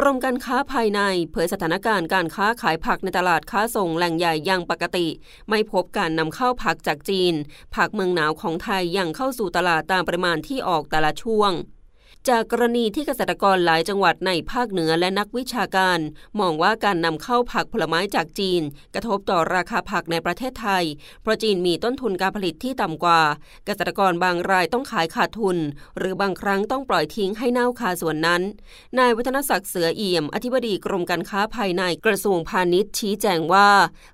กรมการค้าภายในเผยสถานการณ์การค้าขายผักในตลาดค้าส่งแหล่งใหญ่ยังปกติ ไม่พบการนำเข้าผักจากจีน ผักเมืองหนาวของไทยยังเข้าสู่ตลาดตามปริมาณที่ออกแต่ละช่วง จากกรณีที่เกษตรกรหลายจังหวัดในภาคเหนือและนักวิชาการ มองว่าการนำเข้าผักผลไม้จากจีน กระทบต่อราคาผักในประเทศไทย เพราะจีนมีต้นทุนการผลิตที่ต่ำกว่า เกษตรกรบางรายต้องขายขาดทุน หรือบางครั้งต้องปล่อยทิ้งให้เน่าคาส่วนนั้น นายวัฒนศักดิ์เสือเอี่ยม อธิบดีกรมการค้าภายในกระทรวงพาณิชย์ชี้แจงว่า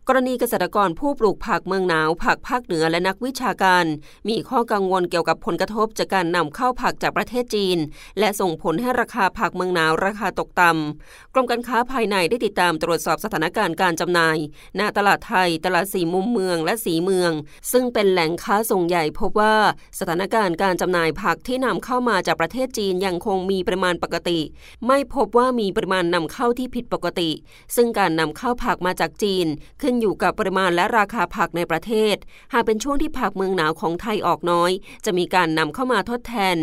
กรณีเกษตรกรผู้ปลูกผักเมืองหนาว ผักภาคเหนือและนักวิชาการ มีข้อกังวลเกี่ยวกับผลกระทบจากการนำเข้าผักจากประเทศจีนและส่งผลให้ราคาผักเมืองหนาวราคาตกต่ำกรมการค้าภายในได้ติดตามตรวจสอบสถานการณ์การจำหน่ายณตลาดไทย ตลาดสีมุมเมืองและสีเมือง ซึ่งเป็นแหล่งค้าส่งใหญ่พบว่าสถานการณ์การจำหน่ายผักที่นำเข้ามาจากประเทศจีนยังคงมีปริมาณปกติ ไม่พบว่ามีปริมาณนำเข้าที่ผิดปกติ ซึ่งการนำเข้าผักมาจากจีน ขึ้นอยู่กับปริมาณและราคาผักในประเทศ หากเป็นช่วงที่ผักเมืองหนาวของไทยออกน้อย จะมีการนำเข้ามาทดแทน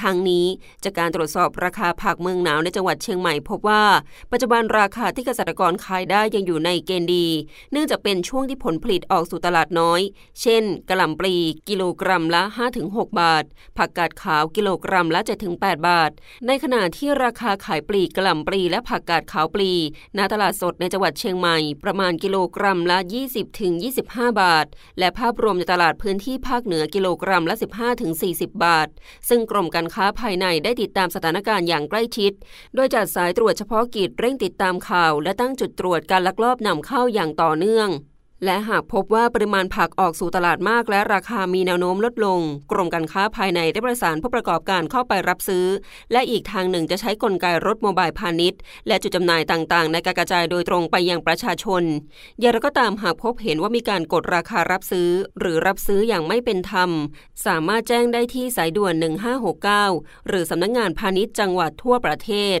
ทางนี้จากการตรวจสอบราคาผักเมืองหนาวในจังหวัดเชียงใหม่พบว่า ปัจจุบันราคาที่เกษตรกรขายได้ยังอยู่ในเกณฑ์ดี เนื่องจากเป็นช่วงที่ผลผลิตออกสู่ตลาดน้อย เช่นกระหล่ำปลีกิโลกรัมละ 5-6 บาท ผักกาดขาวกิโลกรัมละ 7-8 บาท ในขณะที่ราคาขายปลีกกะหล่ำปลีและผักกาดขาวปลีณตลาดสดในจังหวัดเชียงใหม่ประมาณกิโลกรัมละ 20-25 บาท และภาพรวมในตลาดพื้นที่ภาคเหนือกิโลกรัมละ 15-40 บาท ซึ่งกรมการค้าภายในได้ติดตามสถานการณ์อย่างใกล้ชิด โดยจัดสายตรวจเฉพาะกิจเร่งติดตามข่าว และตั้งจุดตรวจการลักลอบนำเข้าอย่างต่อเนื่อง และหากพบว่าปริมาณผักออกสู่ตลาดมากและราคามีแนวโน้มลดลง กรมการค้าภายในได้ประสานผู้ประกอบการเข้าไปรับซื้อ และอีกทางหนึ่งจะใช้กลไกรถโมบายพาณิชย์ และจุดจำหน่ายต่างๆ ในการกระจายโดยตรงไปยังประชาชน อย่างไรก็ตามหากพบเห็นว่ามีการกดราคารับซื้อ หรือรับซื้ออย่างไม่เป็นธรรม สามารถแจ้งได้ที่สายด่วน 1569 หรือสำนักงงานพาณิชย์จังหวัดทั่วประเทศ